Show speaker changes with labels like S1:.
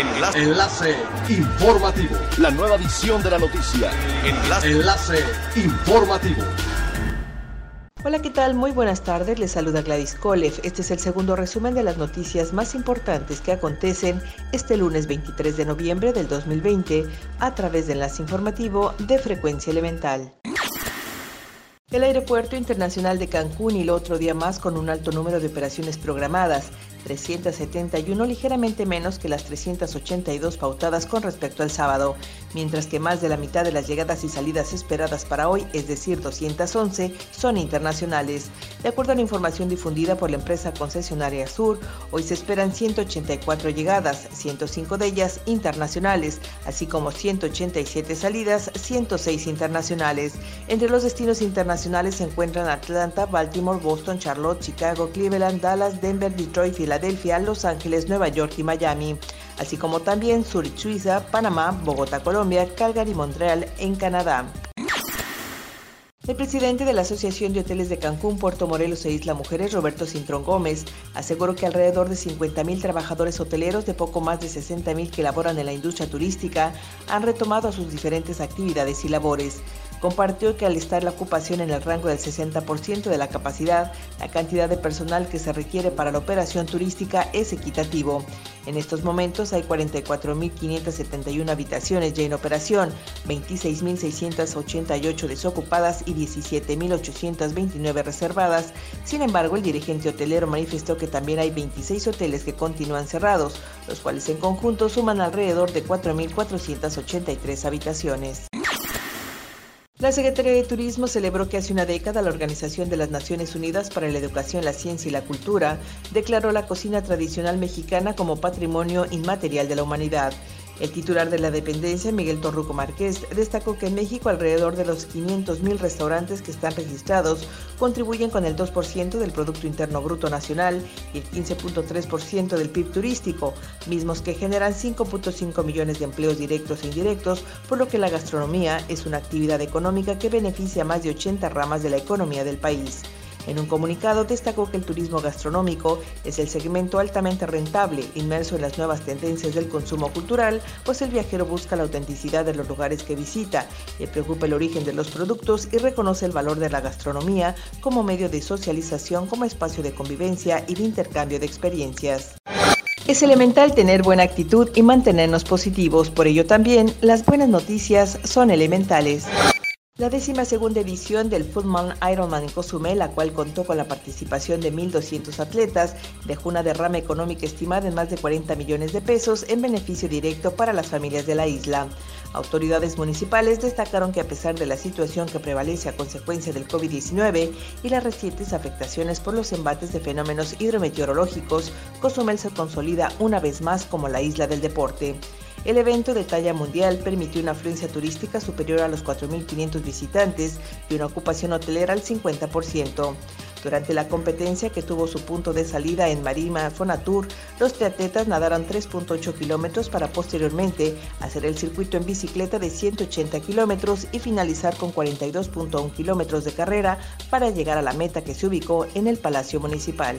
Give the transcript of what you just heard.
S1: Enlace. Enlace informativo.
S2: La nueva edición de la noticia.
S1: Enlace. Enlace informativo.
S3: Hola, ¿qué tal? Muy buenas tardes. Les saluda Gladys Kolev. Este es el segundo resumen de las noticias más importantes que acontecen este lunes 23 de noviembre del 2020 a través de Enlace Informativo de Frecuencia Elemental. El Aeropuerto Internacional de Cancún y el otro día más con un alto número de operaciones programadas. 371, ligeramente menos que las 382 pautadas con respecto al sábado, mientras que más de la mitad de las llegadas y salidas esperadas para hoy, es decir, 211, son internacionales. De acuerdo a la información difundida por la empresa concesionaria Sur, hoy se esperan 184 llegadas, 105 de ellas internacionales, así como 187 salidas, 106 internacionales. Entre los destinos internacionales se encuentran Atlanta, Baltimore, Boston, Charlotte, Chicago, Cleveland, Dallas, Denver, Detroit, Los Ángeles, Nueva York y Miami, así como también Zurich, Suiza, Panamá, Bogotá, Colombia, Calgary Montreal en Canadá. El presidente de la Asociación de Hoteles de Cancún, Puerto Morelos e Isla Mujeres, Roberto Cintrón Gómez, aseguró que alrededor de 50.000 trabajadores hoteleros de poco más de 60.000 que laboran en la industria turística han retomado sus diferentes actividades y labores compartió que al estar la ocupación en el rango del 60% de la capacidad, la cantidad de personal que se requiere para la operación turística es equitativo. En estos momentos hay 44.571 habitaciones ya en operación, 26.688 desocupadas y 17.829 reservadas. Sin embargo, el dirigente hotelero manifestó que también hay 26 hoteles que continúan cerrados, los cuales en conjunto suman alrededor de 4.483 habitaciones. La Secretaría de Turismo celebró que hace una década la Organización de las Naciones Unidas para la Educación, la Ciencia y la Cultura declaró la cocina tradicional mexicana como patrimonio inmaterial de la humanidad. El titular de la dependencia, Miguel Torruco Márquez, destacó que en México alrededor de los 500.000 restaurantes que están registrados contribuyen con el 2% del Producto Interno Bruto Nacional y el 15.3% del PIB turístico, mismos que generan 5.5 millones de empleos directos e indirectos, por lo que la gastronomía es una actividad económica que beneficia a más de 80 ramas de la economía del país. En un comunicado destacó que el turismo gastronómico es el segmento altamente rentable, inmerso en las nuevas tendencias del consumo cultural, pues el viajero busca la autenticidad de los lugares que visita, le preocupa el origen de los productos y reconoce el valor de la gastronomía como medio de socialización, como espacio de convivencia y de intercambio de experiencias. Es elemental tener buena actitud y mantenernos positivos, por ello también las buenas noticias son elementales. La décima segunda edición del Footman Ironman en Cozumel, la cual contó con la participación de 1.200 atletas, dejó una derrama económica estimada en más de 40 millones de pesos en beneficio directo para las familias de la isla. Autoridades municipales destacaron que a pesar de la situación que prevalece a consecuencia del COVID-19 y las recientes afectaciones por los embates de fenómenos hidrometeorológicos, Cozumel se consolida una vez más como la isla del deporte. El evento de talla mundial permitió una afluencia turística superior a los 4.500 visitantes y una ocupación hotelera al 50%. Durante la competencia que tuvo su punto de salida en Marima Fonatur, los triatletas nadaron 3.8 kilómetros para posteriormente hacer el circuito en bicicleta de 180 kilómetros y finalizar con 42.1 kilómetros de carrera para llegar a la meta que se ubicó en el Palacio Municipal.